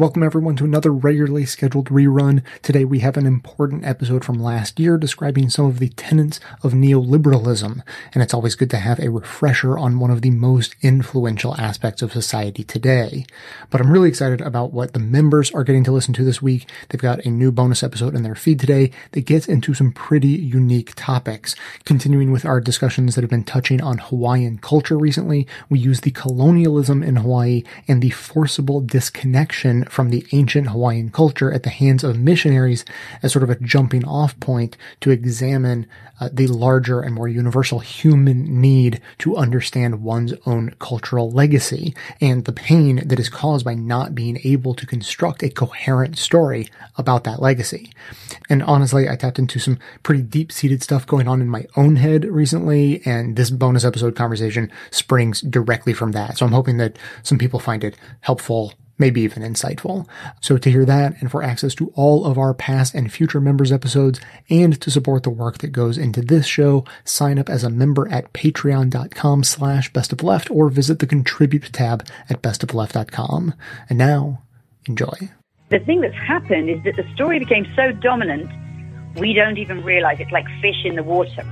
Welcome everyone to another regularly scheduled rerun. Today we have an important episode from last year describing some of the tenets of neoliberalism, and it's always good to have a refresher on one of the most influential aspects of society today. But I'm really excited about what the members are getting to listen to this week. They've got a new bonus episode in their feed today that gets into some pretty unique topics. Continuing with our discussions that have been touching on Hawaiian culture recently, we use the colonialism in Hawaii and the forcible disconnection from the ancient Hawaiian culture at the hands of missionaries as sort of a jumping off point to examine uh, the larger and more universal human need to understand one's own cultural legacy and the pain that is caused by not being able to construct a coherent story about that legacy. And honestly, I tapped into some pretty deep seated stuff going on in my own head recently, and this bonus episode conversation springs directly from that. So I'm hoping that some people find it helpful maybe even insightful. So to hear that and for access to all of our past and future members episodes and to support the work that goes into this show, sign up as a member at patreon.com slash best of left or visit the contribute tab at bestofleft.com. And now, enjoy. The thing that's happened is that the story became so dominant, we don't even realize it's like fish in the water.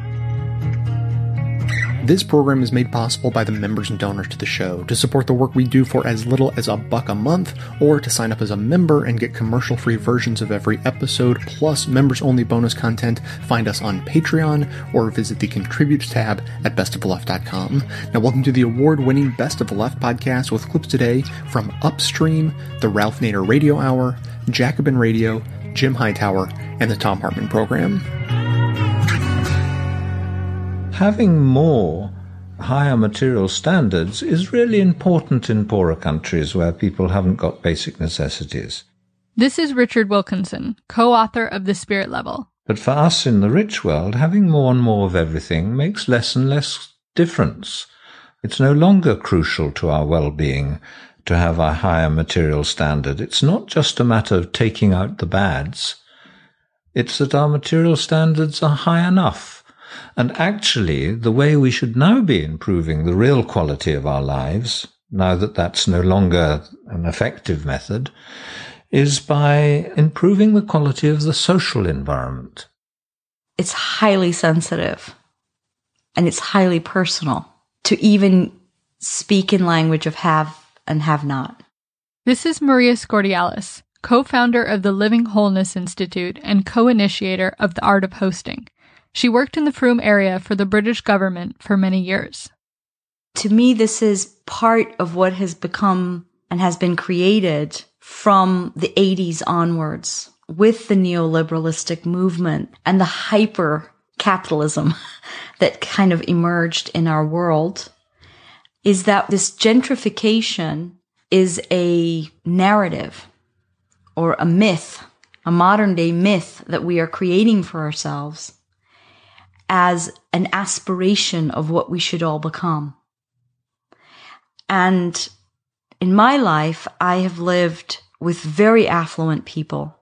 This program is made possible by the members and donors to the show. To support the work we do for as little as a buck a month, or to sign up as a member and get commercial free versions of every episode, plus members only bonus content, find us on Patreon or visit the Contribute tab at bestoftheleft.com. Now, welcome to the award winning Best of the Left podcast with clips today from Upstream, the Ralph Nader Radio Hour, Jacobin Radio, Jim Hightower, and the Thom Hartmann Program having more higher material standards is really important in poorer countries where people haven't got basic necessities. This is Richard Wilkinson, co author of The Spirit Level. But for us in the rich world, having more and more of everything makes less and less difference. It's no longer crucial to our well being to have a higher material standard. It's not just a matter of taking out the bads. It's that our material standards are high enough and actually, the way we should now be improving the real quality of our lives, now that that's no longer an effective method, is by improving the quality of the social environment. It's highly sensitive and it's highly personal to even speak in language of have and have not. This is Maria Scordialos, co founder of the Living Wholeness Institute and co initiator of the Art of Hosting she worked in the Frome area for the British government for many years. To me, this is part of what has become and has been created from the 80s onwards with the neoliberalistic movement and the hyper capitalism that kind of emerged in our world is that this gentrification is a narrative or a myth, a modern day myth that we are creating for ourselves as an aspiration of what we should all become. And in my life, I have lived with very affluent people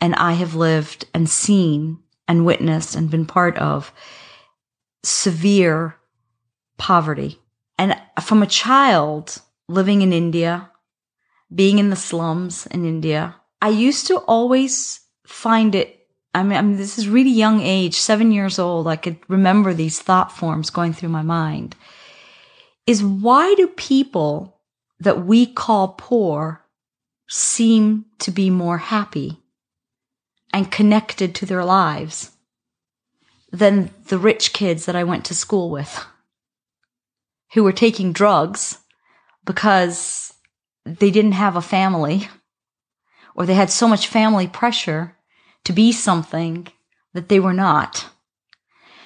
and I have lived and seen and witnessed and been part of severe poverty. And from a child living in India, being in the slums in India, I used to always find it I mean, I mean, this is really young age, seven years old. I could remember these thought forms going through my mind. Is why do people that we call poor seem to be more happy and connected to their lives than the rich kids that I went to school with who were taking drugs because they didn't have a family or they had so much family pressure to be something that they were not.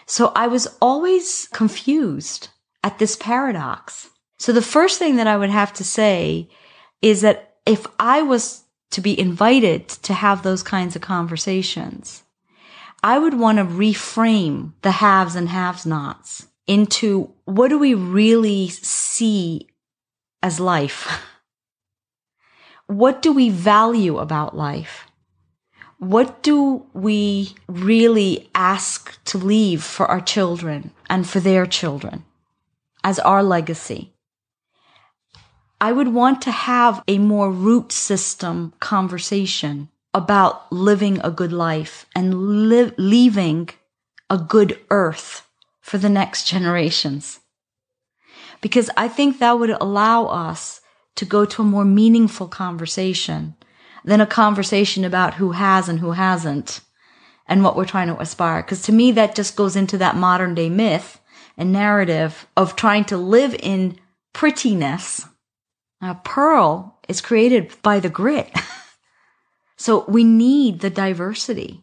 So I was always confused at this paradox. So the first thing that I would have to say is that if I was to be invited to have those kinds of conversations, I would want to reframe the haves and have nots into what do we really see as life? What do we value about life? What do we really ask to leave for our children and for their children as our legacy? I would want to have a more root system conversation about living a good life and li- leaving a good earth for the next generations. Because I think that would allow us to go to a more meaningful conversation than a conversation about who has and who hasn't and what we're trying to aspire. Because to me, that just goes into that modern day myth and narrative of trying to live in prettiness. A pearl is created by the grit. so we need the diversity.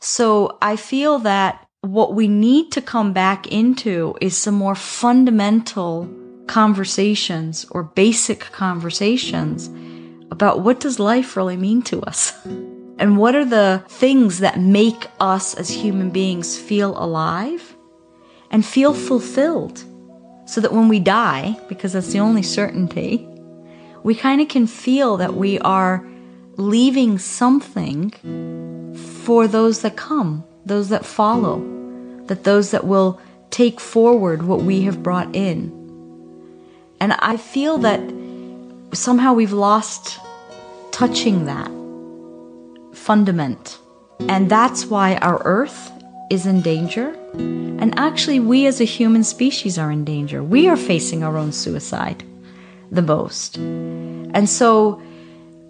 So I feel that what we need to come back into is some more fundamental conversations or basic conversations about what does life really mean to us? And what are the things that make us as human beings feel alive and feel fulfilled? So that when we die, because that's the only certainty, we kind of can feel that we are leaving something for those that come, those that follow, that those that will take forward what we have brought in. And I feel that somehow we've lost touching that fundament. And that's why our earth is in danger. And actually, we as a human species are in danger. We are facing our own suicide the most. And so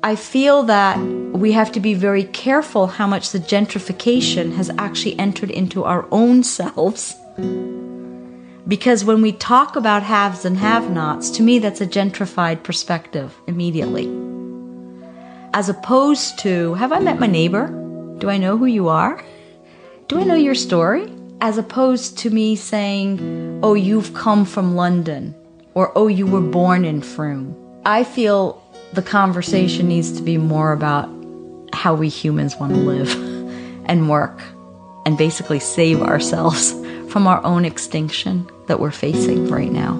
I feel that we have to be very careful how much the gentrification has actually entered into our own selves. Because when we talk about haves and have nots, to me, that's a gentrified perspective immediately as opposed to, have I met my neighbor? Do I know who you are? Do I know your story? As opposed to me saying, oh, you've come from London, or oh, you were born in Frome. I feel the conversation needs to be more about how we humans want to live and work and basically save ourselves from our own extinction that we're facing right now.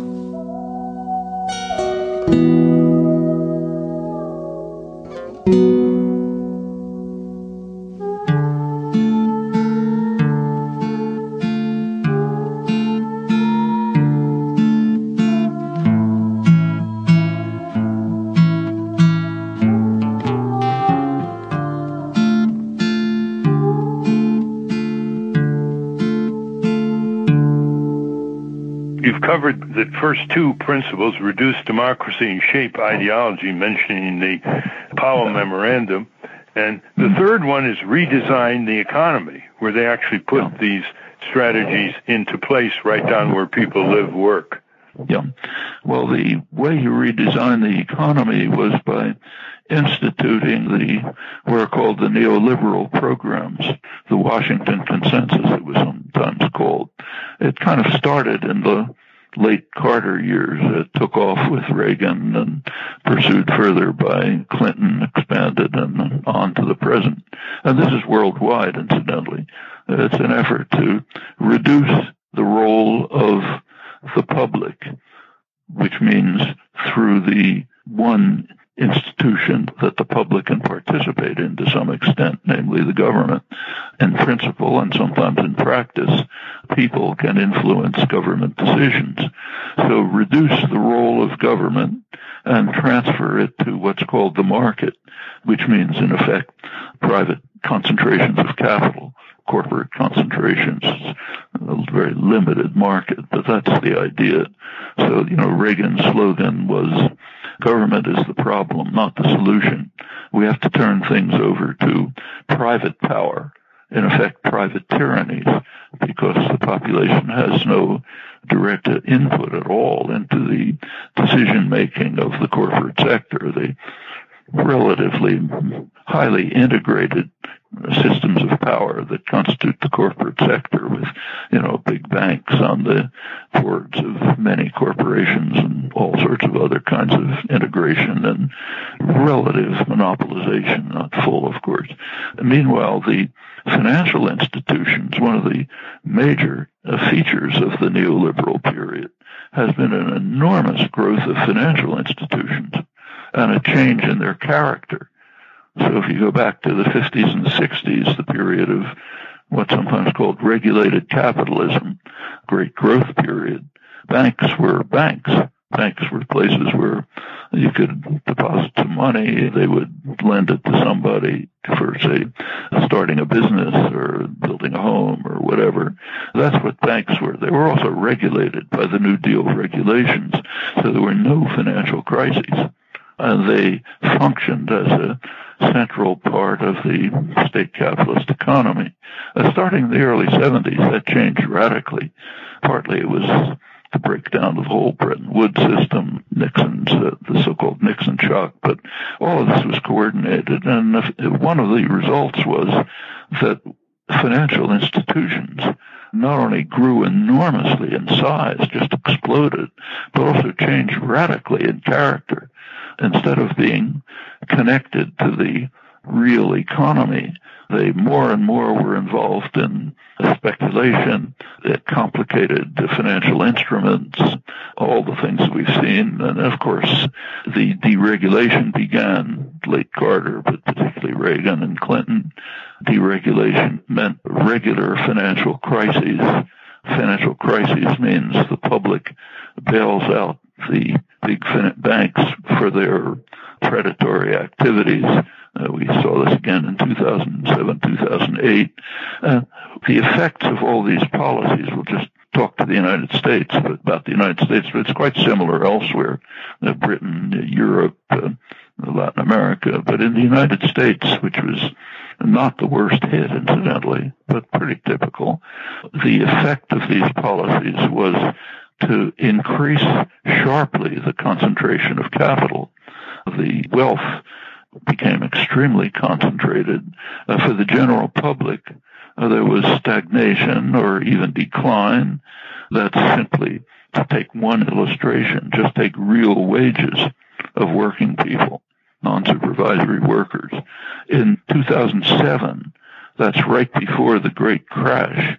First two principles, reduce democracy and shape ideology, mentioning the Powell Memorandum. And the third one is redesign the economy, where they actually put these strategies into place right down where people live, work. Yeah. Well, the way you redesign the economy was by instituting the what are called the neoliberal programs, the Washington Consensus, it was sometimes called. It kind of started in the late Carter years. It took off with Reagan and pursued further by Clinton, expanded and on to the present. And this is worldwide, incidentally. It's an effort to reduce the role of the public, which means through the one institution that the public can participate in to some extent, namely the government. In principle and sometimes in practice, people can influence government decisions. So reduce the role of government and transfer it to what's called the market, which means in effect private concentrations of capital corporate concentrations, a very limited market, but that's the idea. So, you know, Reagan's slogan was government is the problem, not the solution. We have to turn things over to private power, in effect, private tyrannies, because the population has no direct input at all into the decision making of the corporate sector. The relatively highly integrated systems of power that constitute the corporate sector with, you know, big banks on the boards of many corporations and all sorts of other kinds of integration and relative monopolization, not full, of course. meanwhile, the financial institutions, one of the major uh, features of the neoliberal period, has been an enormous growth of financial institutions and a change in their character. So if you go back to the 50s and 60s, the period of what's sometimes called regulated capitalism, great growth period, banks were banks. Banks were places where you could deposit some money. They would lend it to somebody for, say, starting a business or building a home or whatever. That's what banks were. They were also regulated by the New Deal regulations, so there were no financial crises. And they functioned as a central part of the state capitalist economy. Uh, starting in the early 70s, that changed radically. Partly it was the breakdown of the whole Bretton Woods system, Nixon's, uh, the so-called Nixon shock, but all of this was coordinated. And one of the results was that financial institutions not only grew enormously in size, just exploded, but also changed radically in character. Instead of being connected to the real economy, they more and more were involved in speculation. that complicated the financial instruments, all the things we've seen. And of course, the deregulation began late Carter, but particularly Reagan and Clinton. Deregulation meant regular financial crises. Financial crises means the public bails out the big banks for their predatory activities uh, we saw this again in 2007, 2008. Uh, the effects of all these policies, we'll just talk to the United States about the United States, but it's quite similar elsewhere, uh, Britain, Europe, uh, Latin America. But in the United States, which was not the worst hit, incidentally, but pretty typical, the effect of these policies was to increase sharply the concentration of capital. The wealth became extremely concentrated. Uh, for the general public, uh, there was stagnation or even decline. That's simply to take one illustration, just take real wages of working people, non-supervisory workers. In 2007, that's right before the great crash,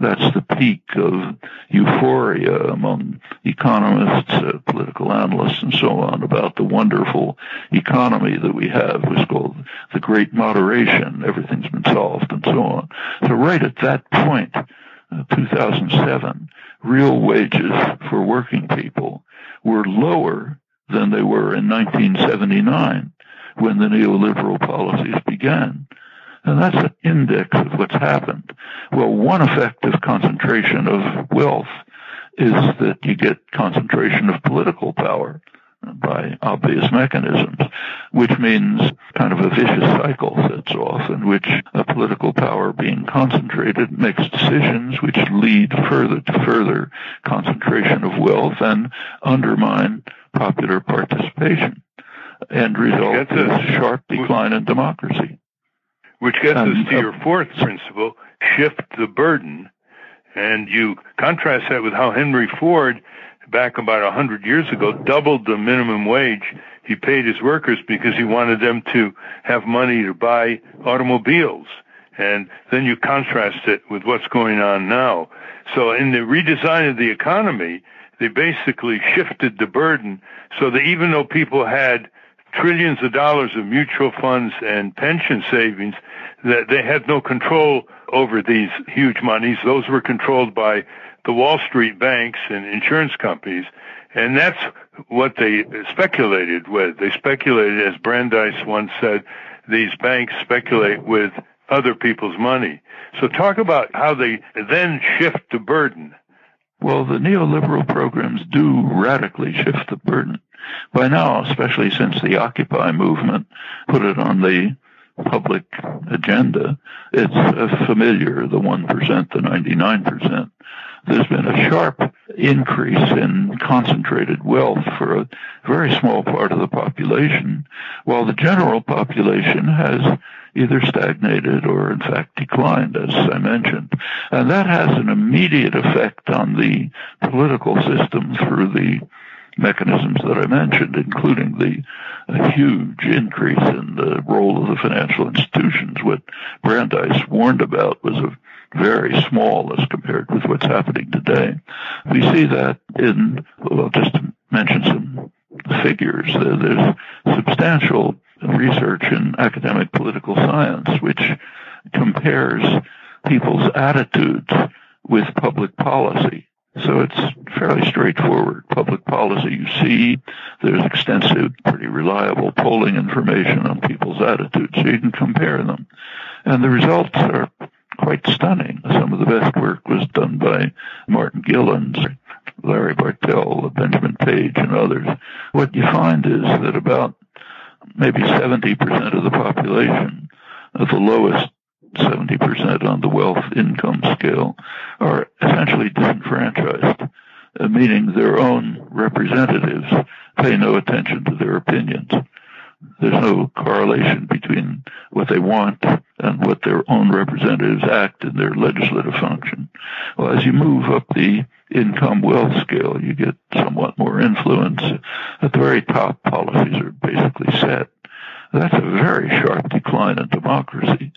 that's the peak of euphoria among economists, uh, political analysts, and so on about the wonderful economy that we have. It was called the Great Moderation. Everything's been solved, and so on. So right at that point, uh, 2007, real wages for working people were lower than they were in 1979 when the neoliberal policies began. And that's an index of what's happened. Well, one effect of concentration of wealth is that you get concentration of political power by obvious mechanisms, which means kind of a vicious cycle sets off in which a political power being concentrated makes decisions which lead further to further concentration of wealth and undermine popular participation. and result in a sharp decline in democracy. Which gets um, us to your fourth principle, shift the burden. And you contrast that with how Henry Ford, back about a hundred years ago, doubled the minimum wage he paid his workers because he wanted them to have money to buy automobiles. And then you contrast it with what's going on now. So in the redesign of the economy, they basically shifted the burden so that even though people had trillions of dollars of mutual funds and pension savings they had no control over these huge monies. Those were controlled by the Wall Street banks and insurance companies. And that's what they speculated with. They speculated, as Brandeis once said, these banks speculate with other people's money. So talk about how they then shift the burden. Well, the neoliberal programs do radically shift the burden. By now, especially since the Occupy movement put it on the public agenda, it's familiar, the 1%, the 99%. There's been a sharp increase in concentrated wealth for a very small part of the population, while the general population has either stagnated or in fact declined, as I mentioned. And that has an immediate effect on the political system through the mechanisms that I mentioned, including the huge increase in the role of the financial institutions. What Brandeis warned about was a very small as compared with what's happening today. We see that in, well, just to mention some figures, uh, there's substantial research in academic political science which compares people's attitudes with public policy So it's fairly straightforward public policy. You see there's extensive, pretty reliable polling information on people's attitudes, so you can compare them. And the results are quite stunning. Some of the best work was done by Martin Gilens, Larry Bartels, Benjamin Page, and others. What you find is that about maybe 70% of the population the lowest 70% on the wealth income scale are essentially disenfranchised, uh, meaning their own representatives pay no attention to their opinions. There's no correlation between what they want and what their own representatives act in their legislative function. Well, as you move up the income wealth scale, you get somewhat more influence. At the very top, policies are basically set. That's a very sharp decline in democracy,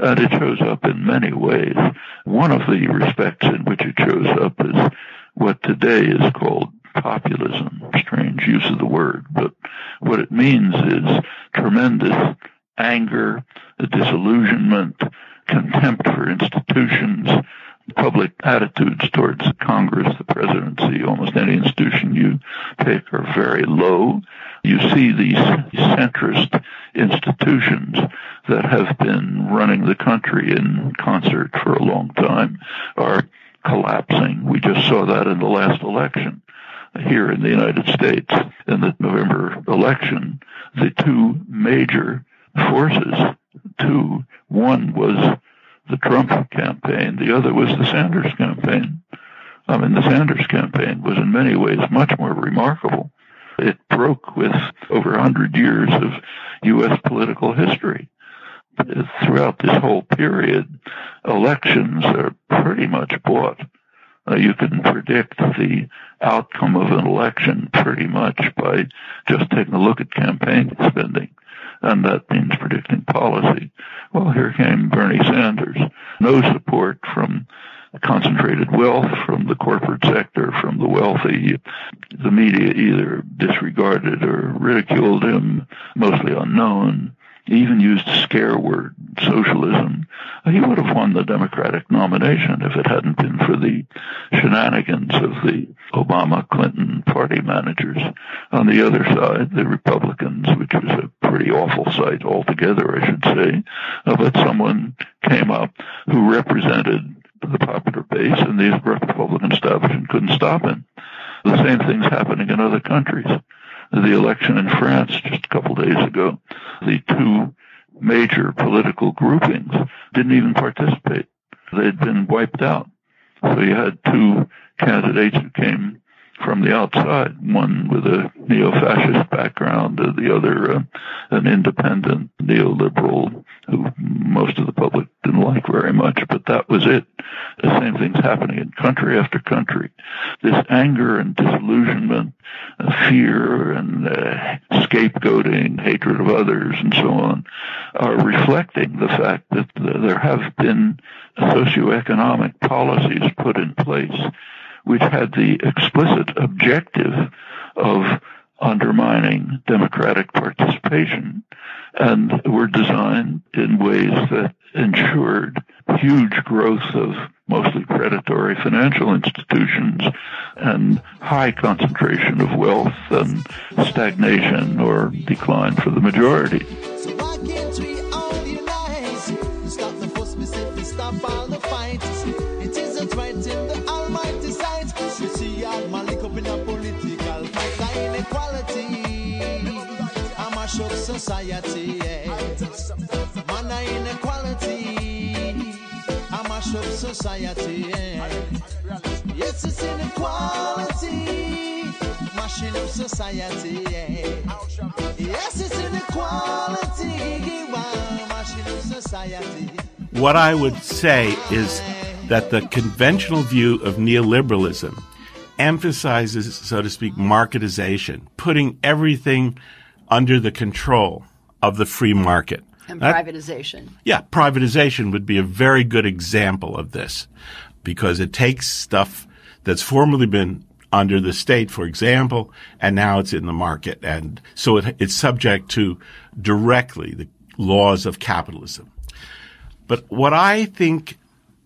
and it shows up in many ways. One of the respects in which it shows up is what today is called populism. Strange use of the word, but what it means is tremendous anger, disillusionment, contempt for institutions, public attitudes towards Congress, the presidency, almost any institution you pick are very low. You see these centrist institutions that have been running the country in concert for a long time are collapsing. We just saw that in the last election here in the United States. In the November election, the two major forces, two, one was the Trump campaign. The other was the Sanders campaign. I mean, the Sanders campaign was in many ways much more remarkable. It broke with over 100 years of U.S. political history. Throughout this whole period, elections are pretty much bought. Uh, you can predict the outcome of an election pretty much by just taking a look at campaign spending and that means predicting policy. Well, here came Bernie Sanders. No support from concentrated wealth from the corporate sector, from the wealthy. The media either disregarded or ridiculed him, mostly unknown even used a scare word, socialism. He would have won the Democratic nomination if it hadn't been for the shenanigans of the Obama Clinton party managers. On the other side, the Republicans, which was a pretty awful sight altogether, I should say, uh, but someone came up who represented the popular base, and the Republican establishment couldn't stop him. The same thing's happening in other countries the election in France just a couple days ago, the two major political groupings didn't even participate. They'd been wiped out. So you had two candidates who came from the outside, one with a neo-fascist background, uh, the other uh, an independent neoliberal who most of the public didn't like very much, but that was it. The same thing's happening in country after country. This anger and disillusionment, uh, fear and uh, scapegoating, hatred of others, and so on, are reflecting the fact that there have been socioeconomic policies put in place which had the explicit objective of undermining democratic participation and were designed in ways that ensured huge growth of mostly predatory financial institutions and high concentration of wealth and stagnation or decline for the majority. Society. Man inequality. I mash up society. Yes, it's inequality. Mashing up society. Yes, it's inequality. Mashing up society. What I would say is that the conventional view of neoliberalism emphasizes, so to speak, marketization, putting everything under the control of the free market. And that, privatization. Yeah, privatization would be a very good example of this because it takes stuff that's formerly been under the state, for example, and now it's in the market. And so it, it's subject to directly the laws of capitalism. But what I think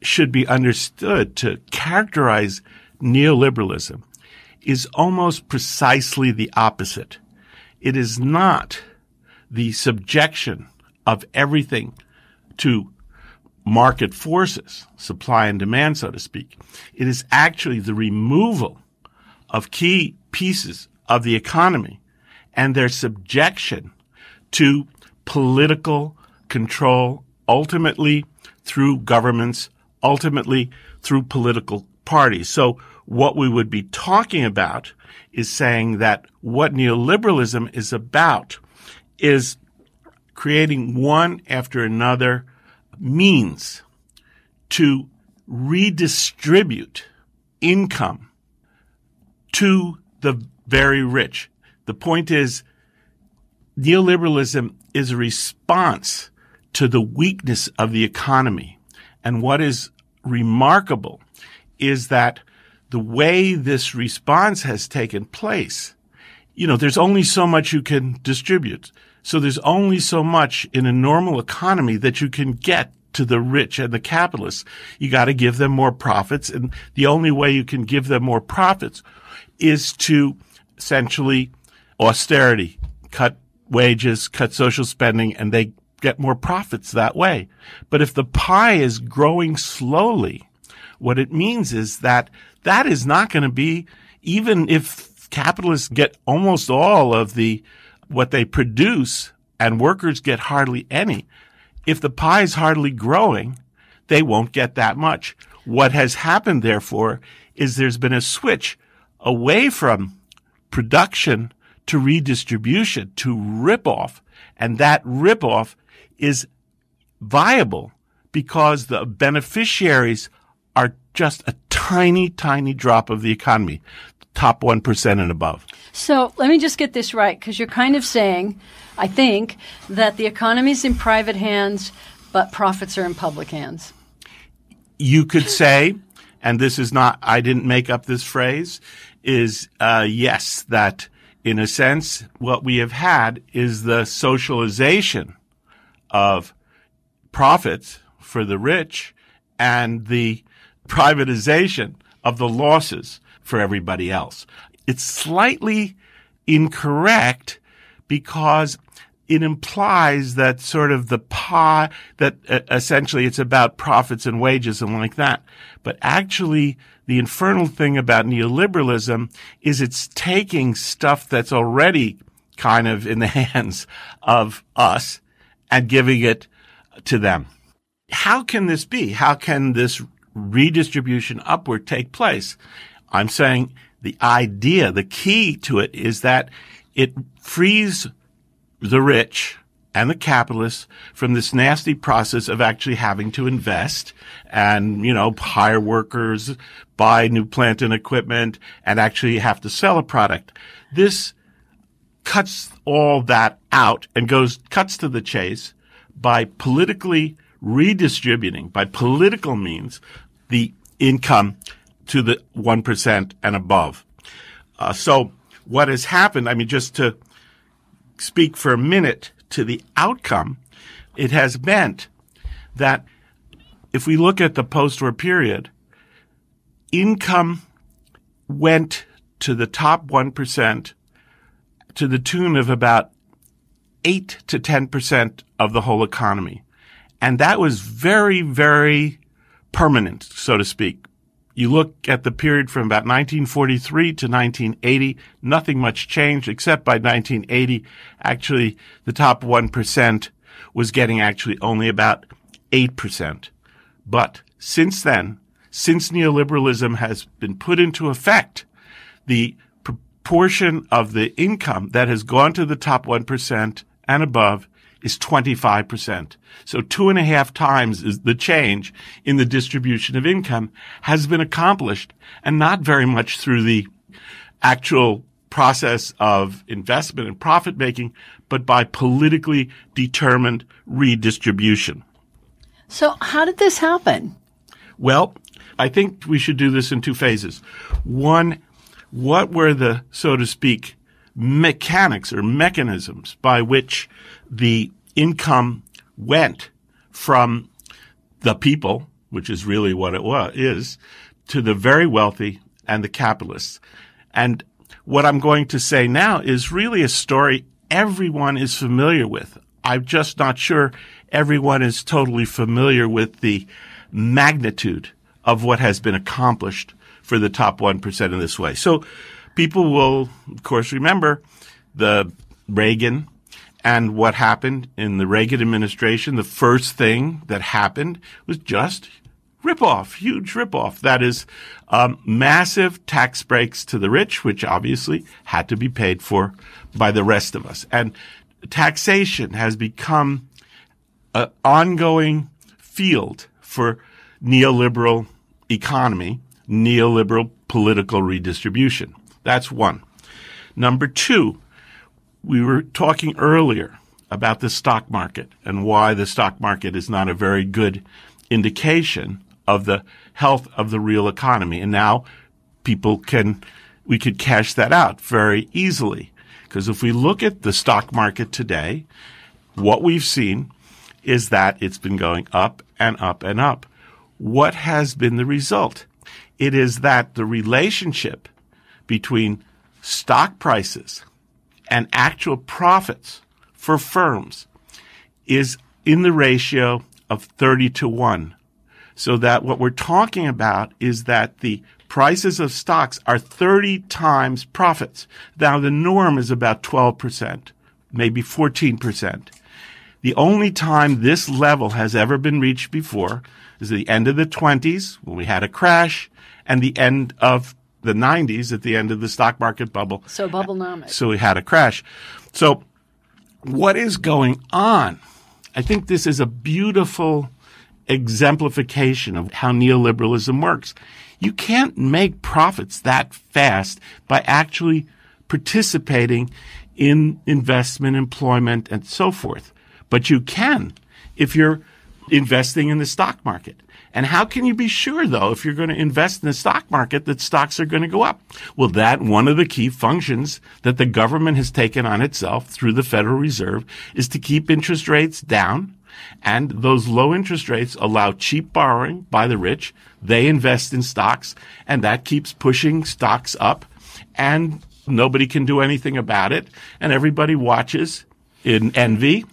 should be understood to characterize neoliberalism is almost precisely the opposite. It is not the subjection of everything to market forces, supply and demand, so to speak. It is actually the removal of key pieces of the economy and their subjection to political control, ultimately through governments, ultimately through political parties. So what we would be talking about is saying that what neoliberalism is about is creating one after another means to redistribute income to the very rich. The point is, neoliberalism is a response to the weakness of the economy. And what is remarkable is that the way this response has taken place, you know, there's only so much you can distribute. So there's only so much in a normal economy that you can get to the rich and the capitalists. You got to give them more profits. And the only way you can give them more profits is to essentially austerity, cut wages, cut social spending, and they get more profits that way. But if the pie is growing slowly, what it means is that that is not going to be, even if capitalists get almost all of the, what they produce and workers get hardly any. If the pie is hardly growing, they won't get that much. What has happened, therefore, is there's been a switch away from production to redistribution, to rip off. And that rip off is viable because the beneficiaries are just a tiny, tiny drop of the economy, top 1% and above. So let me just get this right because you're kind of saying, I think, that the economy is in private hands, but profits are in public hands. You could say, and this is not, I didn't make up this phrase, is uh, yes, that in a sense, what we have had is the socialization of profits for the rich and the privatization of the losses for everybody else. It's slightly incorrect because it implies that sort of the pie that uh, essentially it's about profits and wages and like that. But actually, the infernal thing about neoliberalism is it's taking stuff that's already kind of in the hands of us and giving it to them. How can this be? How can this redistribution upward take place? I'm saying the idea, the key to it is that it frees the rich and the capitalists from this nasty process of actually having to invest and, you know, hire workers, buy new plant and equipment, and actually have to sell a product. This cuts all that out and goes, cuts to the chase by politically redistributing, by political means, the income to the 1% and above. Uh, so what has happened, I mean, just to speak for a minute to the outcome, it has meant that if we look at the post-war period, income went to the top 1% to the tune of about 8 to 10% of the whole economy. And that was very, very permanent, so to speak. You look at the period from about 1943 to 1980, nothing much changed except by 1980, actually the top 1% was getting actually only about 8%. But since then, since neoliberalism has been put into effect, the proportion of the income that has gone to the top 1% and above is 25%. So two and a half times is the change in the distribution of income has been accomplished and not very much through the actual process of investment and profit making, but by politically determined redistribution. So how did this happen? Well, I think we should do this in two phases. One, what were the, so to speak, mechanics or mechanisms by which the income went from the people, which is really what it was, is to the very wealthy and the capitalists. And what I'm going to say now is really a story everyone is familiar with. I'm just not sure everyone is totally familiar with the magnitude of what has been accomplished for the top 1% in this way. So people will, of course, remember the Reagan and what happened in the Reagan administration. The first thing that happened was just ripoff, huge ripoff. That is um, massive tax breaks to the rich, which obviously had to be paid for by the rest of us. And taxation has become an ongoing field for neoliberal economy, neoliberal political redistribution. That's one. Number two, we were talking earlier about the stock market and why the stock market is not a very good indication of the health of the real economy. And now people can, we could cash that out very easily. Because if we look at the stock market today, what we've seen is that it's been going up and up and up. What has been the result? It is that the relationship between stock prices and actual profits for firms is in the ratio of 30 to 1. So that what we're talking about is that the prices of stocks are 30 times profits. Now the norm is about 12%, maybe 14%. The only time this level has ever been reached before is the end of the 20s when we had a crash and the end of the 90s at the end of the stock market bubble. So bubblenomics. So we had a crash. So what is going on? I think this is a beautiful exemplification of how neoliberalism works. You can't make profits that fast by actually participating in investment, employment, and so forth. But you can if you're investing in the stock market. And how can you be sure though, if you're going to invest in the stock market, that stocks are going to go up? Well, that one of the key functions that the government has taken on itself through the Federal Reserve is to keep interest rates down. And those low interest rates allow cheap borrowing by the rich. They invest in stocks and that keeps pushing stocks up and nobody can do anything about it. And everybody watches in envy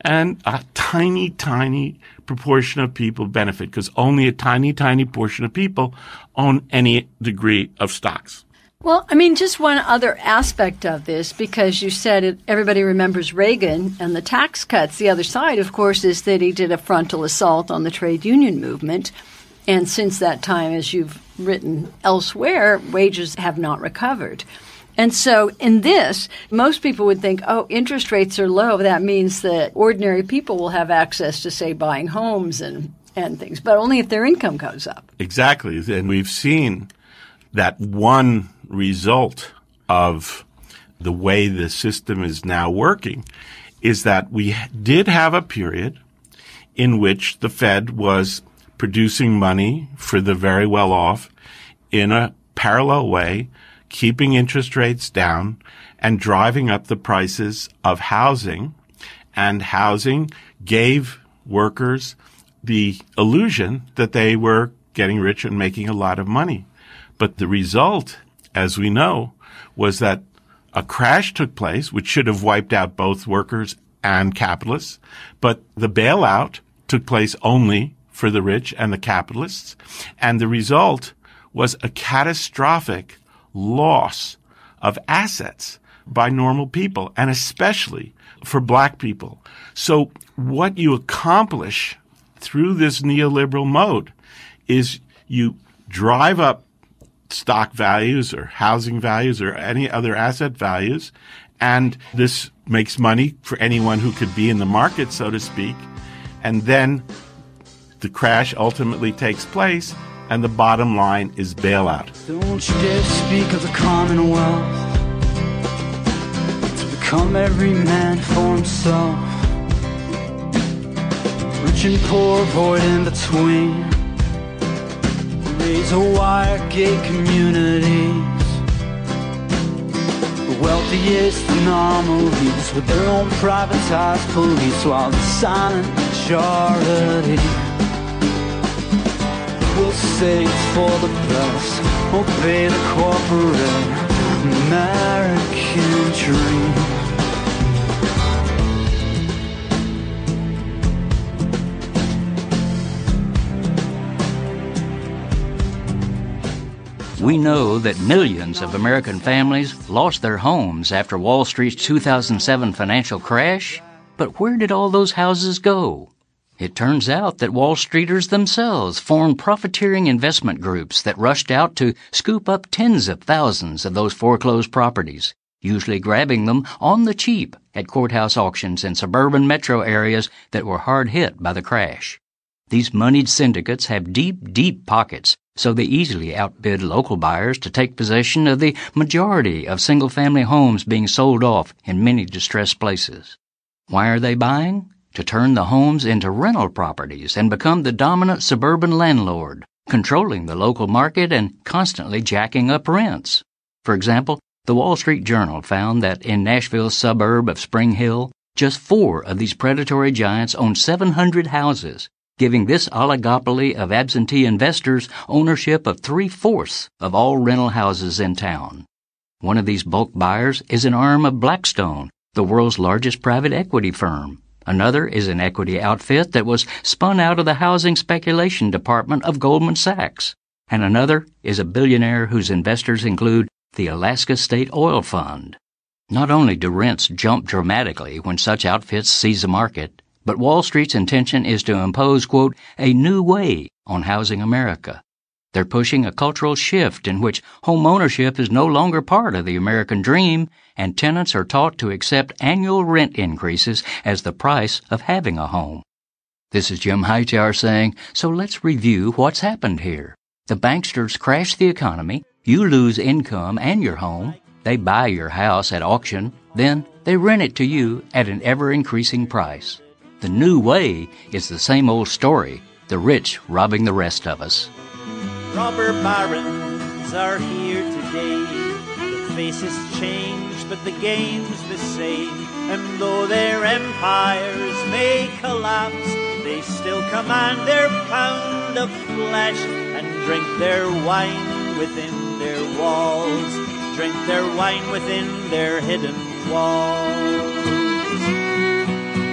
and a tiny, tiny proportion of people benefit because only a tiny, tiny portion of people own any degree of stocks. Well, I mean, just one other aspect of this, because you said it, everybody remembers Reagan and the tax cuts. The other side, of course, is that he did a frontal assault on the trade union movement. And since that time, as you've written elsewhere, wages have not recovered. And so in this, most people would think, oh, interest rates are low. That means that ordinary people will have access to, say, buying homes and, and things, but only if their income goes up. Exactly. And we've seen that one result of the way the system is now working is that we did have a period in which the Fed was producing money for the very well off in a parallel way keeping interest rates down and driving up the prices of housing. And housing gave workers the illusion that they were getting rich and making a lot of money. But the result, as we know, was that a crash took place, which should have wiped out both workers and capitalists. But the bailout took place only for the rich and the capitalists. And the result was a catastrophic loss of assets by normal people and especially for black people. So what you accomplish through this neoliberal mode is you drive up stock values or housing values or any other asset values. And this makes money for anyone who could be in the market, so to speak. And then the crash ultimately takes place and the bottom line is bailout. Don't you dare speak of the commonwealth to become every man for himself. Rich and poor, void in between. Wire gate communities. The wealthiest anomalies with their own privatized police while the silent majority for the the corporate American dream. We know that millions of American families lost their homes after Wall Street's 2007 financial crash. But where did all those houses go? It turns out that Wall Streeters themselves formed profiteering investment groups that rushed out to scoop up tens of thousands of those foreclosed properties, usually grabbing them on the cheap at courthouse auctions in suburban metro areas that were hard hit by the crash. These moneyed syndicates have deep, deep pockets, so they easily outbid local buyers to take possession of the majority of single family homes being sold off in many distressed places. Why are they buying? To turn the homes into rental properties and become the dominant suburban landlord, controlling the local market and constantly jacking up rents. For example, the Wall Street Journal found that in Nashville's suburb of Spring Hill, just four of these predatory giants own 700 houses, giving this oligopoly of absentee investors ownership of three fourths of all rental houses in town. One of these bulk buyers is an arm of Blackstone, the world's largest private equity firm. Another is an equity outfit that was spun out of the housing speculation department of Goldman Sachs. And another is a billionaire whose investors include the Alaska State Oil Fund. Not only do rents jump dramatically when such outfits seize a market, but Wall Street's intention is to impose, quote, a new way on housing America. They're pushing a cultural shift in which home ownership is no longer part of the American dream, and tenants are taught to accept annual rent increases as the price of having a home. This is Jim Hightower saying, so let's review what's happened here. The banksters crash the economy, you lose income and your home, they buy your house at auction, then they rent it to you at an ever increasing price. The new way is the same old story the rich robbing the rest of us. Robber barons are here today. The faces change, but the game's the same. And though their empires may collapse, they still command their pound of flesh and drink their wine within their walls. Drink their wine within their hidden walls.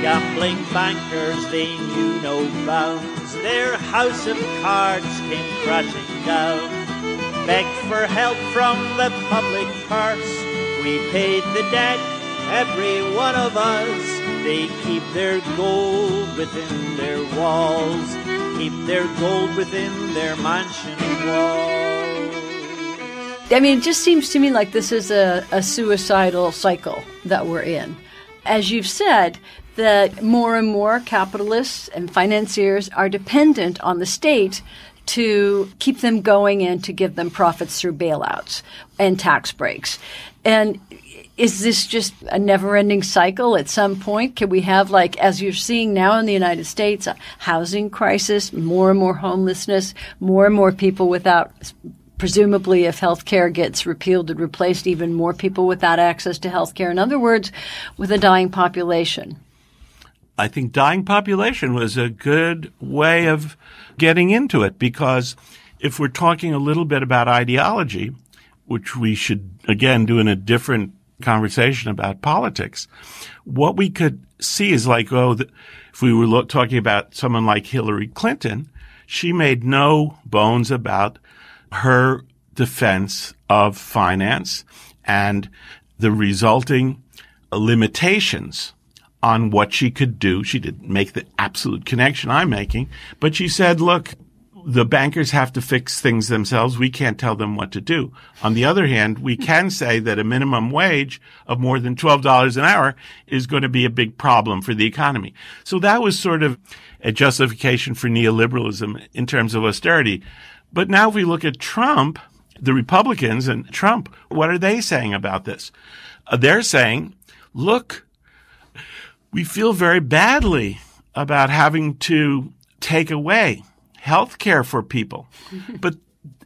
Gambling bankers, they knew no bounds. Their house of cards came crashing down. Begged for help from the public purse. We paid the debt, every one of us. They keep their gold within their walls. Keep their gold within their mansion walls. I mean, it just seems to me like this is a, a suicidal cycle that we're in. As you've said, that more and more capitalists and financiers are dependent on the state to keep them going and to give them profits through bailouts and tax breaks. And is this just a never ending cycle at some point? Can we have, like, as you're seeing now in the United States, a housing crisis, more and more homelessness, more and more people without, presumably, if health care gets repealed and replaced, even more people without access to health care? In other words, with a dying population. I think dying population was a good way of getting into it because if we're talking a little bit about ideology, which we should again do in a different conversation about politics, what we could see is like, oh, the, if we were look, talking about someone like Hillary Clinton, she made no bones about her defense of finance and the resulting limitations on what she could do. She didn't make the absolute connection I'm making, but she said, look, the bankers have to fix things themselves. We can't tell them what to do. On the other hand, we can say that a minimum wage of more than $12 an hour is going to be a big problem for the economy. So that was sort of a justification for neoliberalism in terms of austerity. But now if we look at Trump, the Republicans and Trump, what are they saying about this? Uh, they're saying, look, we feel very badly about having to take away health care for people. but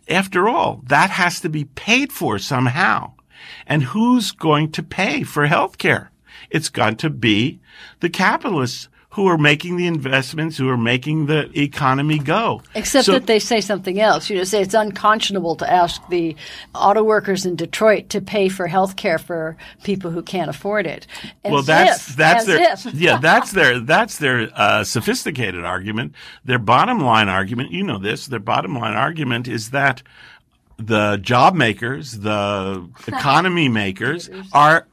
after all, that has to be paid for somehow. And who's going to pay for health care? It's got to be the capitalists who are making the investments, who are making the economy go. Except So- that they say something else. You know, say it's unconscionable to ask the auto workers in Detroit to pay for health care for people who can't afford it. As well, that's if, that's their yeah that's their that's their uh, sophisticated argument. Their bottom line argument, you know this. Their bottom line argument is that the job makers, the economy makers, are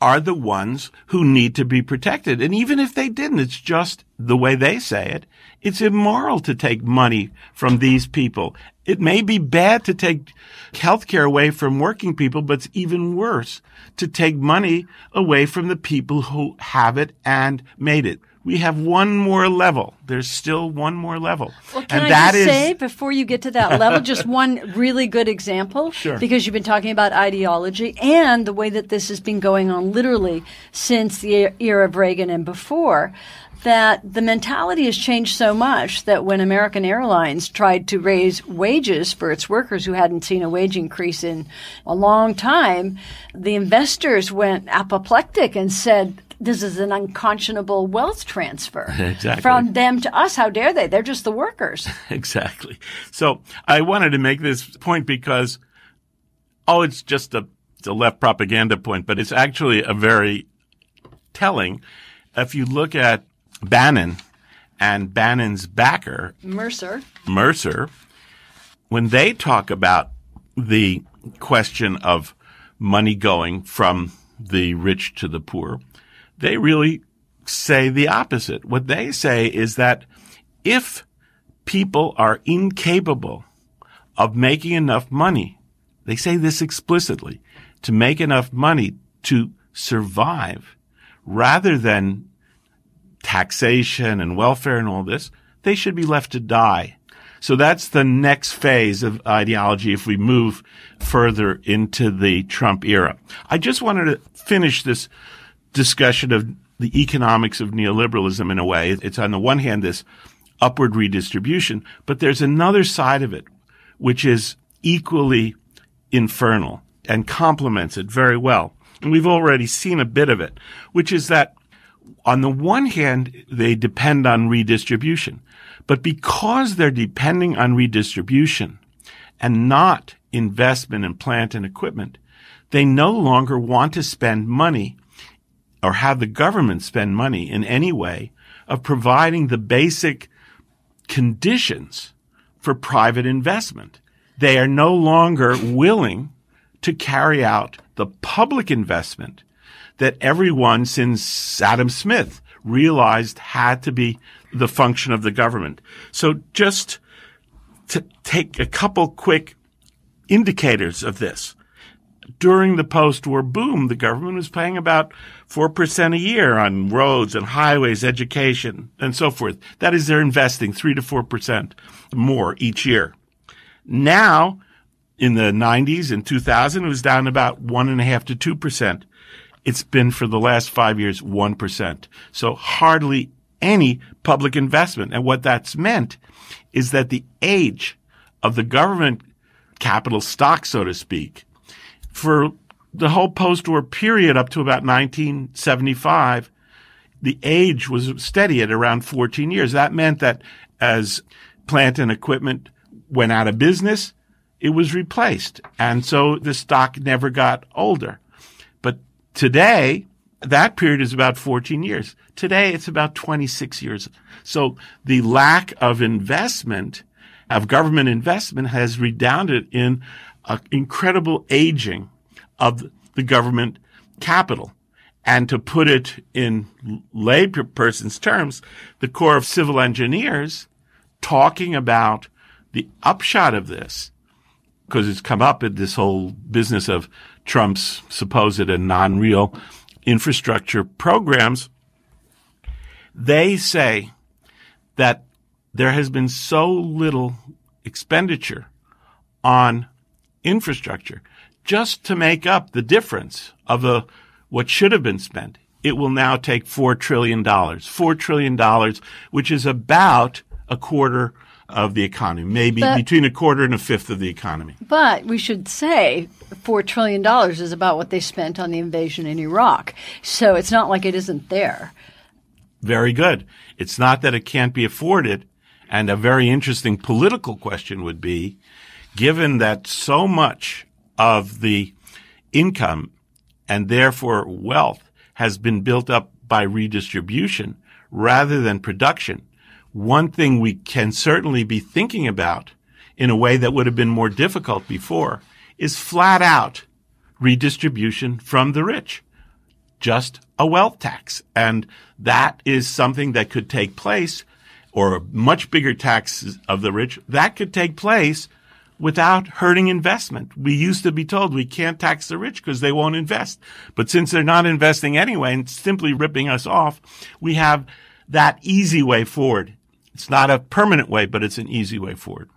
are the ones who need to be protected. And even if they didn't, it's just the way they say it. It's immoral to take money from these people. It may be bad to take health care away from working people, but it's even worse to take money away from the people who have it and made it. We have one more level. There's still one more level. Well, can and I that just is say before you get to that level, just one really good example? Sure. Because you've been talking about ideology and the way that this has been going on literally since the era of Reagan and before. That the mentality has changed so much that when American Airlines tried to raise wages for its workers who hadn't seen a wage increase in a long time, the investors went apoplectic and said, this is an unconscionable wealth transfer Exactly. from them to us. How dare they? They're just the workers. exactly. So I wanted to make this point because, oh, it's just a, it's a left propaganda point, but it's actually a very telling. If you look at Bannon and Bannon's backer, Mercer. Mercer, when they talk about the question of money going from the rich to the poor, they really say the opposite. What they say is that if people are incapable of making enough money, they say this explicitly, to make enough money to survive rather than taxation and welfare and all this, they should be left to die. So that's the next phase of ideology if we move further into the Trump era. I just wanted to finish this discussion of the economics of neoliberalism in a way. It's on the one hand this upward redistribution, but there's another side of it, which is equally infernal and complements it very well. And we've already seen a bit of it, which is that on the one hand, they depend on redistribution, but because they're depending on redistribution and not investment in plant and equipment, they no longer want to spend money or have the government spend money in any way of providing the basic conditions for private investment. They are no longer willing to carry out the public investment that everyone since Adam Smith realized had to be the function of the government. So just to take a couple quick indicators of this. During the post-war boom, the government was paying about 4% a year on roads and highways, education, and so forth. That is, they're investing 3 to 4% more each year. Now, in the 90s and 2000, it was down about 1.5 to 2%. It's been for the last five years, 1%. So hardly any public investment. And what that's meant is that the age of the government capital stock, so to speak, for the whole post-war period up to about 1975, the age was steady at around 14 years. That meant that as plant and equipment went out of business, it was replaced. And so the stock never got older. But today, that period is about 14 years. Today, it's about 26 years. So the lack of investment, of government investment has redounded in incredible aging of the government capital. And to put it in layperson's terms, the Corps of Civil Engineers talking about the upshot of this, because it's come up in this whole business of Trump's supposed and non-real infrastructure programs. They say that there has been so little expenditure on infrastructure just to make up the difference of the, what should have been spent. It will now take $4 trillion. $4 trillion, which is about a quarter of the economy, maybe But- between a quarter and a fifth of the economy. But we should say $4 trillion is about what they spent on the invasion in Iraq. So it's not like it isn't there. very good. It's not that it can't be afforded. And a very interesting political question would be, given that so much of the income and therefore wealth has been built up by redistribution rather than production, one thing we can certainly be thinking about in a way that would have been more difficult before is flat out redistribution from the rich. Just a wealth tax. And that is something that could take place or a much bigger tax of the rich. That could take place without hurting investment. We used to be told we can't tax the rich because they won't invest. But since they're not investing anyway and simply ripping us off, we have that easy way forward. It's not a permanent way, but it's an easy way forward.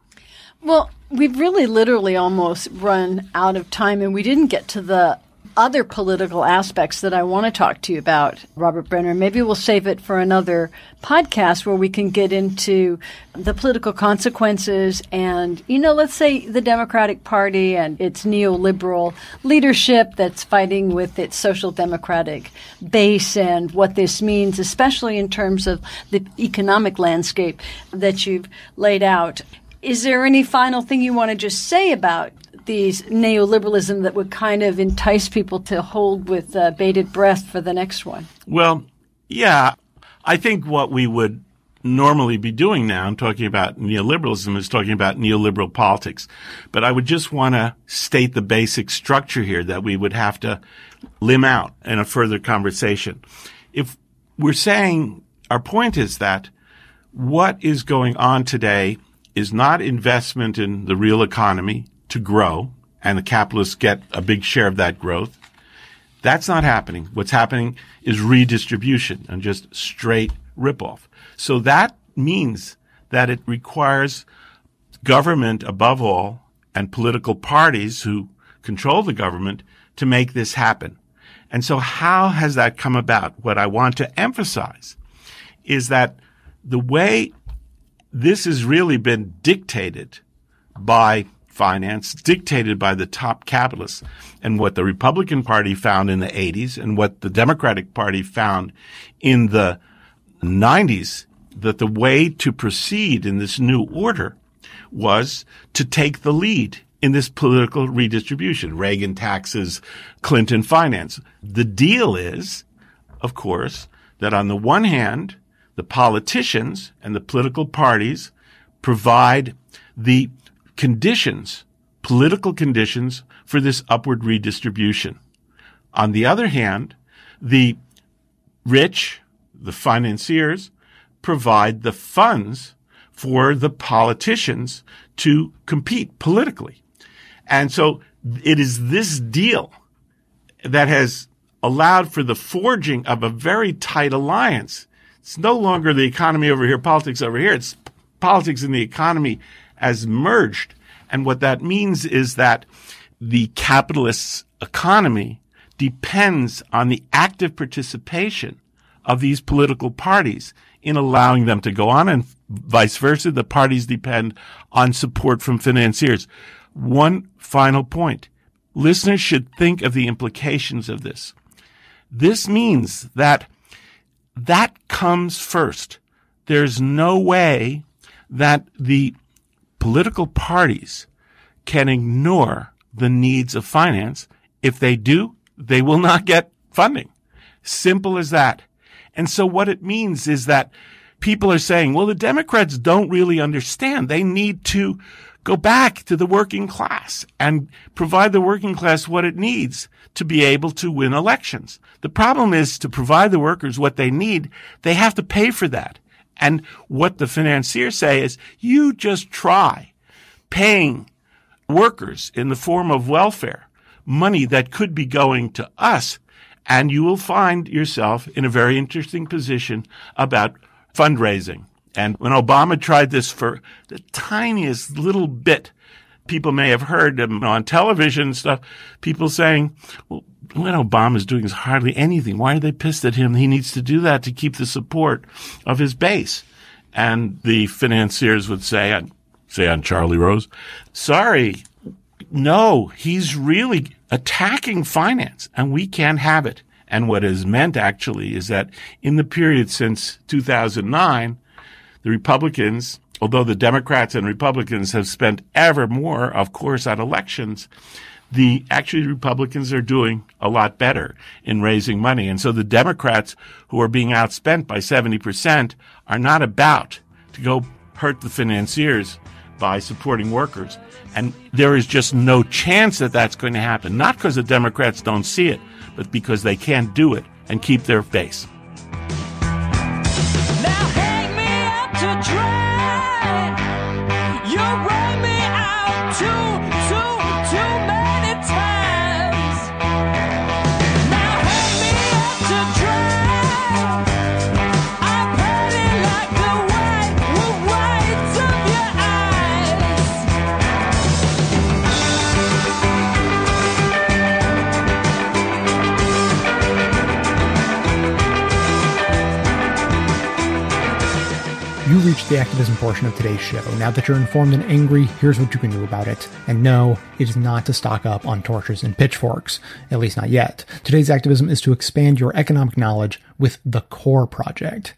Well, we've really literally almost run out of time, and we didn't get to the other political aspects that I want to talk to you about, Robert Brenner. Maybe we'll save it for another podcast where we can get into the political consequences and, you know, let's say the Democratic Party and its neoliberal leadership that's fighting with its social democratic base and what this means, especially in terms of the economic landscape that you've laid out. Is there any final thing you want to just say about these neoliberalism that would kind of entice people to hold with uh, bated breath for the next one? Well, yeah, I think what we would normally be doing now and talking about neoliberalism is talking about neoliberal politics. But I would just want to state the basic structure here that we would have to limn out in a further conversation. If we're saying our point is that what is going on today is not investment in the real economy to grow and the capitalists get a big share of that growth. That's not happening. What's happening is redistribution and just straight ripoff. So that means that it requires government above all and political parties who control the government to make this happen. And so how has that come about? What I want to emphasize is that the way this has really been dictated by finance, dictated by the top capitalists. And what the Republican Party found in the 80s and what the Democratic Party found in the 90s, that the way to proceed in this new order was to take the lead in this political redistribution. Reagan taxes, Clinton finance. The deal is, of course, that on the one hand, the politicians and the political parties provide the conditions, political conditions for this upward redistribution. On the other hand, the rich, the financiers, provide the funds for the politicians to compete politically. And so it is this deal that has allowed for the forging of a very tight alliance. It's no longer the economy over here, politics over here. It's politics and the economy as merged. And what that means is that the capitalist economy depends on the active participation of these political parties in allowing them to go on and vice versa. The parties depend on support from financiers. One final point. Listeners should think of the implications of this. This means that that comes first. There's no way that the political parties can ignore the needs of finance. If they do, they will not get funding. Simple as that. And so what it means is that people are saying, well, the Democrats don't really understand. They need to go back to the working class and provide the working class what it needs to be able to win elections. The problem is to provide the workers what they need, they have to pay for that. And what the financiers say is you just try paying workers in the form of welfare money that could be going to us and you will find yourself in a very interesting position about fundraising. And when Obama tried this for the tiniest little bit, people may have heard him on television and stuff, people saying, well, what Obama's doing is hardly anything. Why are they pissed at him? He needs to do that to keep the support of his base. And the financiers would say, say on Charlie Rose, sorry, no, he's really attacking finance and we can't have it. And what is meant actually is that in the period since 2009, the Republicans, although the Democrats and Republicans have spent ever more, of course, on elections, the actually Republicans are doing a lot better in raising money. And so the Democrats who are being outspent by 70% are not about to go hurt the financiers by supporting workers. And there is just no chance that that's going to happen. Not because the Democrats don't see it, but because they can't do it and keep their base. You reached the activism portion of today's show. Now that you're informed and angry, here's what you can do about it. And no, it is not to stock up on torches and pitchforks, at least not yet. Today's activism is to expand your economic knowledge with the CORE project.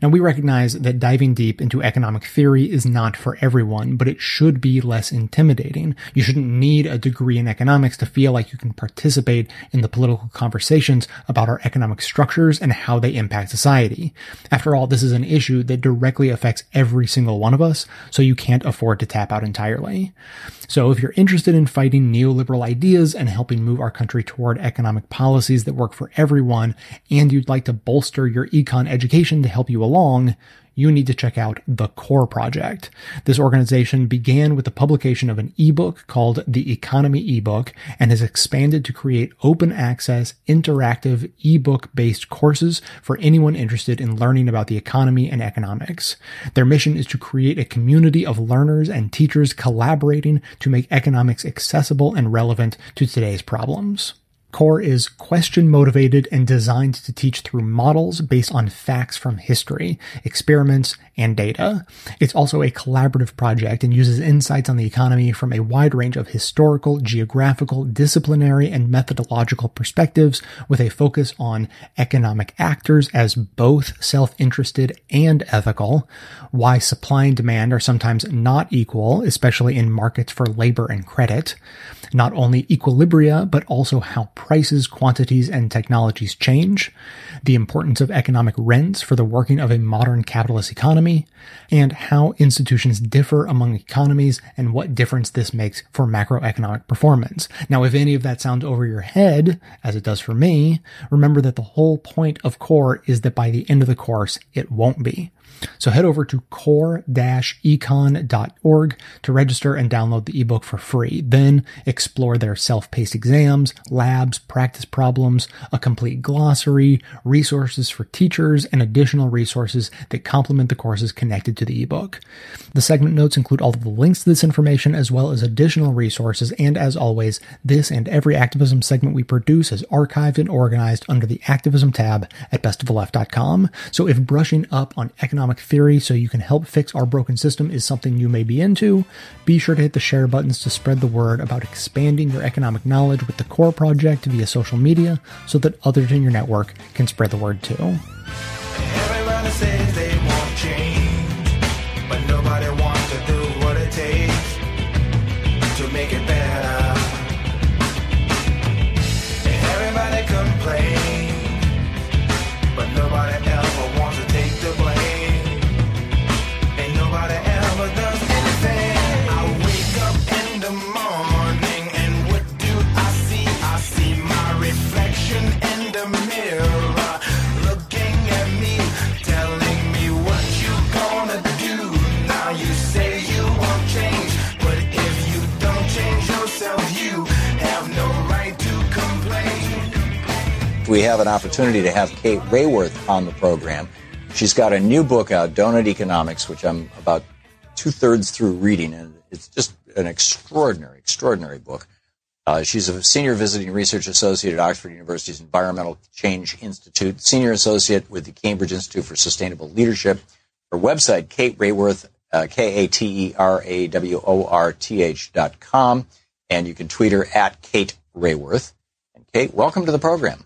Now we recognize that diving deep into economic theory is not for everyone, but it should be less intimidating. You shouldn't need a degree in economics to feel like you can participate in the political conversations about our economic structures and how they impact society. After all, this is an issue that directly affects every single one of us, so you can't afford to tap out entirely. So if you're interested in fighting neoliberal ideas and helping move our country toward economic policies that work for everyone, and you'd like to bolster your econ education to help you along, you need to check out the Core Project. This organization began with the publication of an ebook called the Economy Ebook and has expanded to create open access, interactive ebook based courses for anyone interested in learning about the economy and economics. Their mission is to create a community of learners and teachers collaborating to make economics accessible and relevant to today's problems. Core is question motivated and designed to teach through models based on facts from history, experiments, and data. It's also a collaborative project and uses insights on the economy from a wide range of historical, geographical, disciplinary, and methodological perspectives with a focus on economic actors as both self-interested and ethical, why supply and demand are sometimes not equal, especially in markets for labor and credit, not only equilibria, but also how prices, quantities, and technologies change, the importance of economic rents for the working of a modern capitalist economy, and how institutions differ among economies and what difference this makes for macroeconomic performance. Now, if any of that sounds over your head, as it does for me, remember that the whole point of core is that by the end of the course, it won't be. So head over to core-econ.org to register and download the ebook for free. Then explore their self-paced exams, labs, practice problems, a complete glossary, resources for teachers, and additional resources that complement the courses connected to the ebook. The segment notes include all of the links to this information as well as additional resources. And as always, this and every activism segment we produce is archived and organized under the activism tab at bestoftheleft.com. So if brushing up on economic economic theory so you can help fix our broken system is something you may be into, be sure to hit the share buttons to spread the word about expanding your economic knowledge with the Core Project via social media so that others in your network can spread the word too. We have an opportunity to have Kate Raworth on the program. She's got a new book out, Doughnut Economics, which I'm about two thirds through reading, and it's just an extraordinary, extraordinary book. Uh, she's a senior visiting research associate at Oxford University's Environmental Change Institute, senior associate with the Cambridge Institute for Sustainable Leadership. Her website, Kate Raworth, uh, K-A-T-E-R-A-W-O-R-T-H dot com, and you can tweet her at Kate Raworth. And Kate, welcome to the program.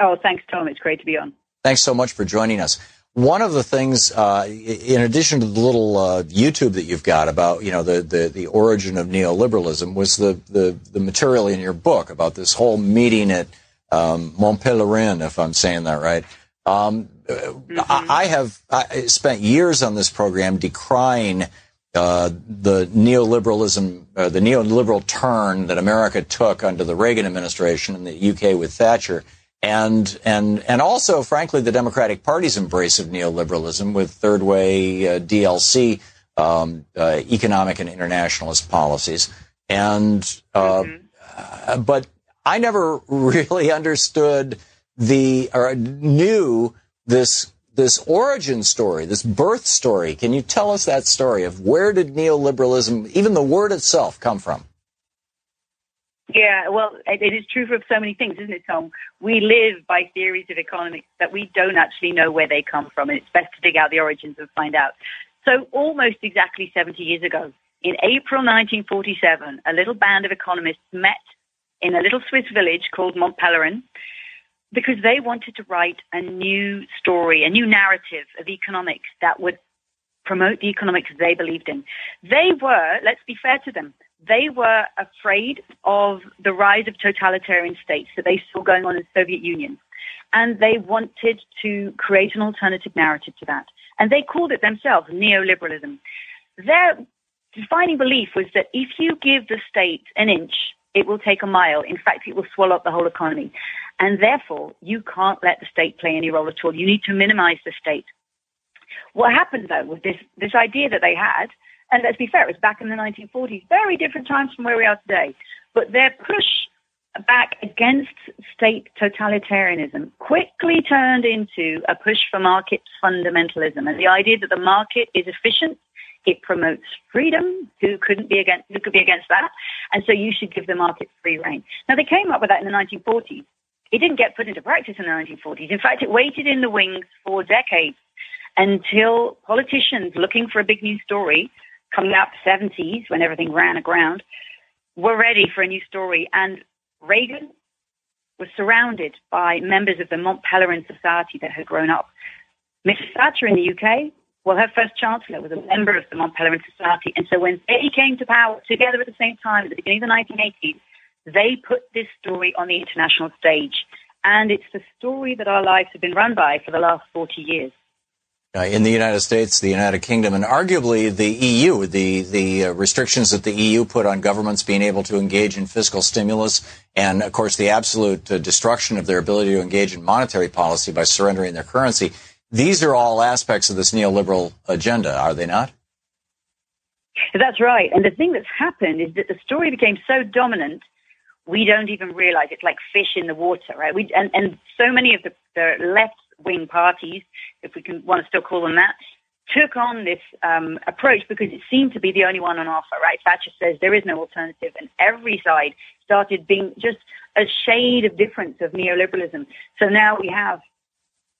Oh, thanks, Thom. It's great to be on. Thanks so much for joining us. One of the things, uh, in addition to the little uh, YouTube that you've got about, you know, the, the, the origin of neoliberalism, was the, the, the material in your book about this whole meeting at um, Mont Pelerin, if I'm saying that right. Um, mm-hmm. I, I, have I spent years on this program decrying uh, the neoliberalism, uh, the neoliberal turn that America took under the Reagan administration and the UK with Thatcher, and and and also, frankly, the Democratic Party's embrace of neoliberalism with third way uh, DLC, um, uh, economic and internationalist policies, and uh, mm-hmm. but I never really understood the or knew this this origin story, this birth story. Can you tell us that story of where did neoliberalism, even the word itself, come from? Yeah, well, it, is true for so many things, isn't it, Thom? We live by theories of economics that we don't actually know where they come from, and it's best to dig out the origins and find out. So, almost exactly 70 years ago, in April 1947, a little band of economists met in a little Swiss village called Mont Pelerin because they wanted to write a new story, a new narrative of economics that would promote the economics they believed in. They were, let's be fair to them, they were afraid of the rise of totalitarian states that they saw going on in the Soviet Union. And they wanted to create an alternative narrative to that. And they called it themselves neoliberalism. Their defining belief was that if you give the state an inch, it will take a mile. In fact, it will swallow up the whole economy. And therefore, you can't let the state play any role at all. You need to minimize the state. What happened though with this, this idea that they had, and let's be fair, it was back in the 1940s, very different times from where we are today, but their push back against state totalitarianism quickly turned into a push for market fundamentalism and the idea that the market is efficient it promotes freedom. Who couldn't be against? Who could be against that? And so you should give the market free rein. Now they came up with that in the 1940s. It didn't get put into practice in the 1940s. In fact, it waited in the wings for decades until politicians looking for a big new story, coming out the 70s when everything ran aground, we were ready for a new story. And Reagan was surrounded by members of the Mont Pelerin Society that had grown up. Mrs. Thatcher in the UK well, her first chancellor was a member of the Mont Pelerin Society. And so when they came to power together at the same time at the beginning of the 1980s, they put this story on the international stage. And it's the story that our lives have been run by for the last 40 years. Uh, in the United States, the United Kingdom, and arguably the EU, the the uh, restrictions that the EU put on governments being able to engage in fiscal stimulus, and of course the absolute uh, destruction of their ability to engage in monetary policy by surrendering their currency. These are all aspects of this neoliberal agenda, are they not? That's right. And the thing that's happened is that the story became so dominant, we don't even realize it's like fish in the water, right? We, and, and so many of the, the left wing parties, if we can want to still call them that, took on this um, approach because it seemed to be the only one on offer, right? Thatcher says there is no alternative, and every side started being just a shade of difference of neoliberalism. So now we have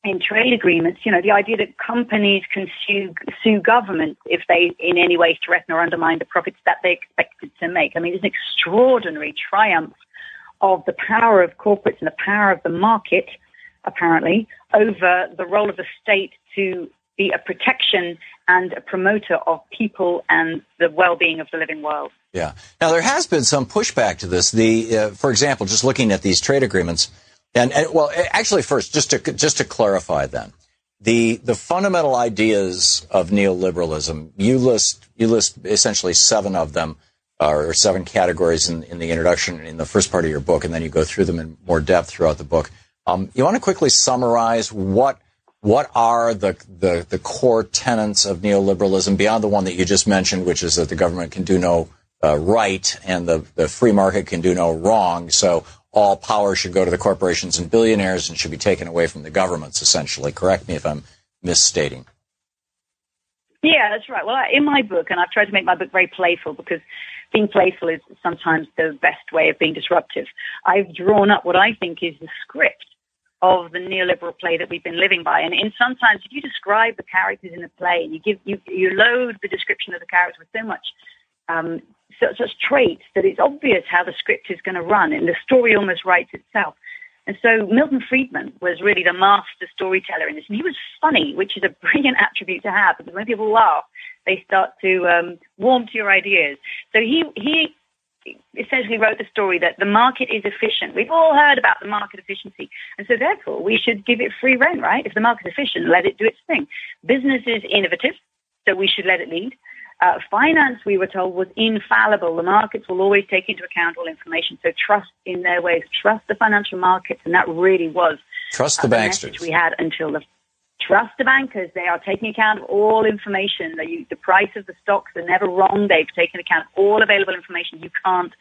in trade agreements, you know, the idea that companies can sue, sue governments if they in any way threaten or undermine the profits that they expected to make. I mean, it's an extraordinary triumph of the power of corporates and the power of the market, apparently, over the role of the state to be a protection and a promoter of people and the well-being of the living world. Yeah. Now there has been some pushback to this. The, uh, for example, just looking at these trade agreements, and, and well, actually, first, just to just to clarify, then the the fundamental ideas of neoliberalism. You list you list essentially seven of them, uh, or seven categories in, in the introduction in the first part of your book, and then you go through them in more depth throughout the book. Um, you want to quickly summarize what what are the, the the core tenets of neoliberalism beyond the one that you just mentioned, which is that the government can do no uh, right and the, the free market can do no wrong. So all power should go to the corporations and billionaires and should be taken away from the governments, essentially. Correct me if I'm misstating. Yeah, that's right. Well, in my book, and I've tried to make my book very playful because being playful is sometimes the best way of being disruptive. I've drawn up what I think is the script of the neoliberal play that we've been living by. And in sometimes, if you describe the characters in the play and you give you, you load the description of the characters with so much um, such, such traits that it's obvious how the script is going to run and the story almost writes itself. And so Milton Friedman was really the master storyteller in this. And he was funny, which is a brilliant attribute to have because when people laugh, they start to um, warm to your ideas. So he, he essentially wrote the story that the market is efficient. We've all heard about the market efficiency. And so therefore we should give it free rein, right? If the market's efficient, let it do its thing. Business is innovative, so we should let it lead. Uh, finance, we were told, was infallible. The markets will always take into account all information. So trust in their ways, trust the financial markets, and that really was Trust uh, the message banksters. we had until the trust the bankers. They are taking account of all information. The, the price of the stocks are never wrong. They've taken account of all available information. You can't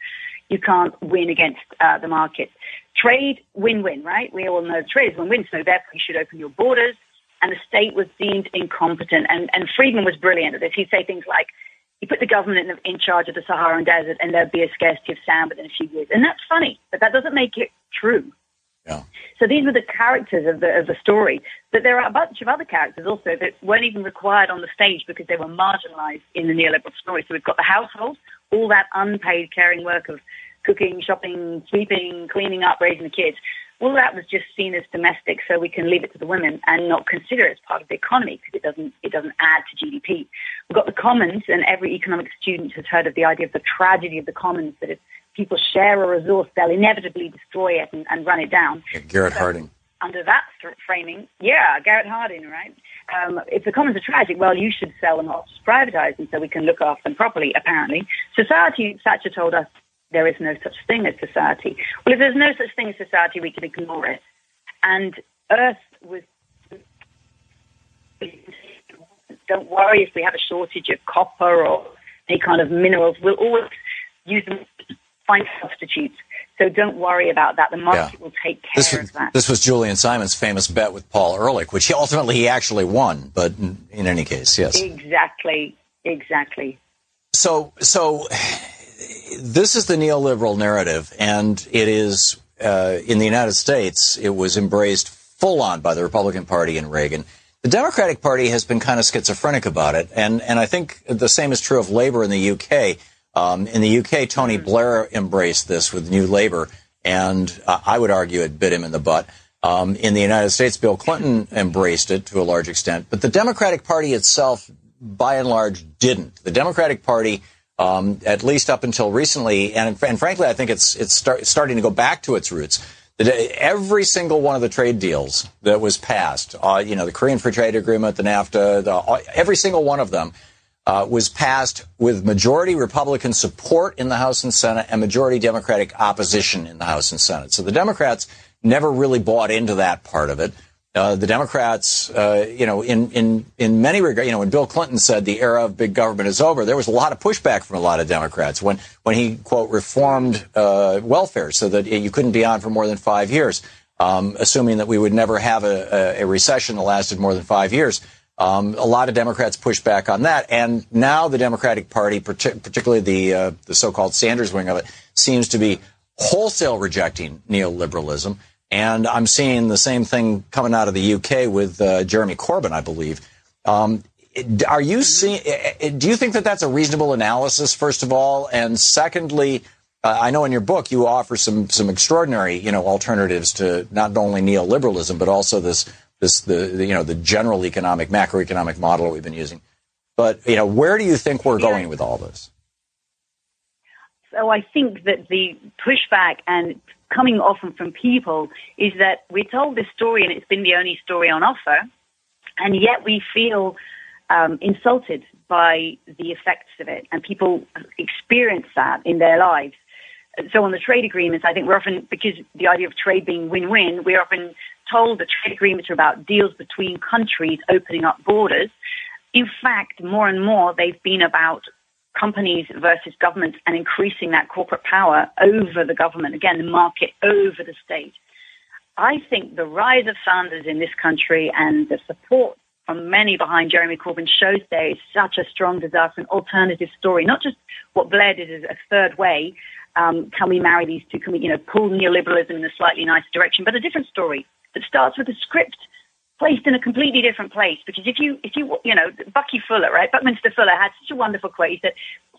you can't win against uh, the market. Trade win-win, right? We all know trade is win-win. So therefore, you should open your borders and the state was deemed incompetent. And, and Friedman was brilliant at this. He'd say things like, you put the government in, in charge of the Saharan desert and there'd be a scarcity of sand within a few years. And that's funny, but that doesn't make it true. Yeah. So these were the characters of the, of the story. But there are a bunch of other characters also that weren't even required on the stage because they were marginalized in the neoliberal story. So we've got the household, all that unpaid caring work of cooking, shopping, sweeping, cleaning up, raising the kids all that was just seen as domestic, so we can leave it to the women and not consider it as part of the economy because it doesn't it doesn't add to GDP. We've got the commons, and every economic student has heard of the idea of the tragedy of the commons that if people share a resource, they'll inevitably destroy it and, and run it down. Garrett Hardin. Under that framing, yeah, Garrett Hardin, right? Um, if the commons are tragic, well, you should sell them off, privatize them so we can look after them properly. Apparently, society Thatcher told us there is no such thing as society. Well, if there's no such thing as society, we can ignore it. And Earth was. Don't worry if we have a shortage of copper or any kind of minerals. We'll always use them, find substitutes. So don't worry about that. The market Yeah. will take care This of that. this was Julian Simon's famous bet with Paul Ehrlich, which he ultimately he actually won. But in, in any case, yes. Exactly. Exactly. So, so this is the neoliberal narrative, and it is uh, in the United States. It was embraced full on by the Republican Party and Reagan. The Democratic Party has been kind of schizophrenic about it, and and I think the same is true of Labour in the UK. Um, in the UK, Tony Blair embraced this with New Labour, and uh, I would argue it bit him in the butt. Um, in the United States, Bill Clinton embraced it to a large extent, but the Democratic Party itself, by and large, didn't. The Democratic Party, um, at least up until recently, and, and frankly, I think it's it's start, starting to go back to its roots. Every single one of the trade deals that was passed, uh, you know, the Korean Free Trade Agreement, the NAFTA, the, every single one of them uh, was passed with majority Republican support in the House and Senate and majority Democratic opposition in the House and Senate. So the Democrats never really bought into that part of it. Uh, the Democrats, uh, you know, in, in, in many regards, you know, when Bill Clinton said the era of big government is over, there was a lot of pushback from a lot of Democrats when, when he, quote, reformed uh, welfare so that you couldn't be on for more than five years, um, assuming that we would never have a, a, a recession that lasted more than five years. Um, a lot of Democrats pushed back on that, and now the Democratic Party, partic- particularly the uh, the so-called Sanders wing of it, seems to be wholesale rejecting neoliberalism. And I'm seeing the same thing coming out of the UK with uh, Jeremy Corbyn, I believe. Um, are you seeing? Do you think that that's a reasonable analysis? First of all, and secondly, uh, I know in your book you offer some some extraordinary, you know, alternatives to not only neoliberalism but also this this the, the you know the general economic macroeconomic model that we've been using. But you know, where do you think we're going with all this? So I think that the pushback and coming often from people is that we're told this story and it's been the only story on offer, and yet we feel um, insulted by the effects of it, and people experience that in their lives. So on the trade agreements, I think we're often, because the idea of trade being win-win, we're often told that trade agreements are about deals between countries opening up borders. In fact, more and more, they've been about companies versus governments and increasing that corporate power over the government, again, the market over the state. I think the rise of Sanders in this country and the support from many behind Jeremy Corbyn shows there is such a strong desire for an alternative story, not just what Blair did as a third way. Um, can we marry these two? Can we, you know, pull neoliberalism in a slightly nicer direction? But a different story that starts with a script placed in a completely different place. Because if you, if you, you know, Bucky Fuller, right? Buckminster Fuller had such a wonderful quote. Said,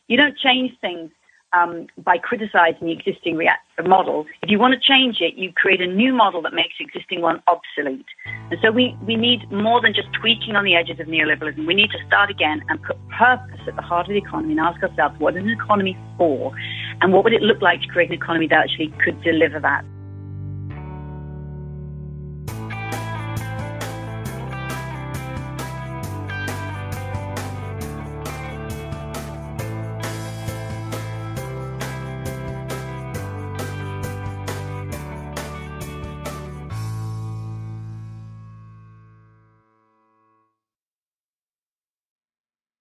"You don't change things um, by criticizing the existing rea- model. If you want to change it, you create a new model that makes the existing one obsolete. And so we, we need more than just tweaking on the edges of neoliberalism. We need to start again and put purpose at the heart of the economy and ask ourselves, what is an economy for? And what would it look like to create an economy that actually could deliver that?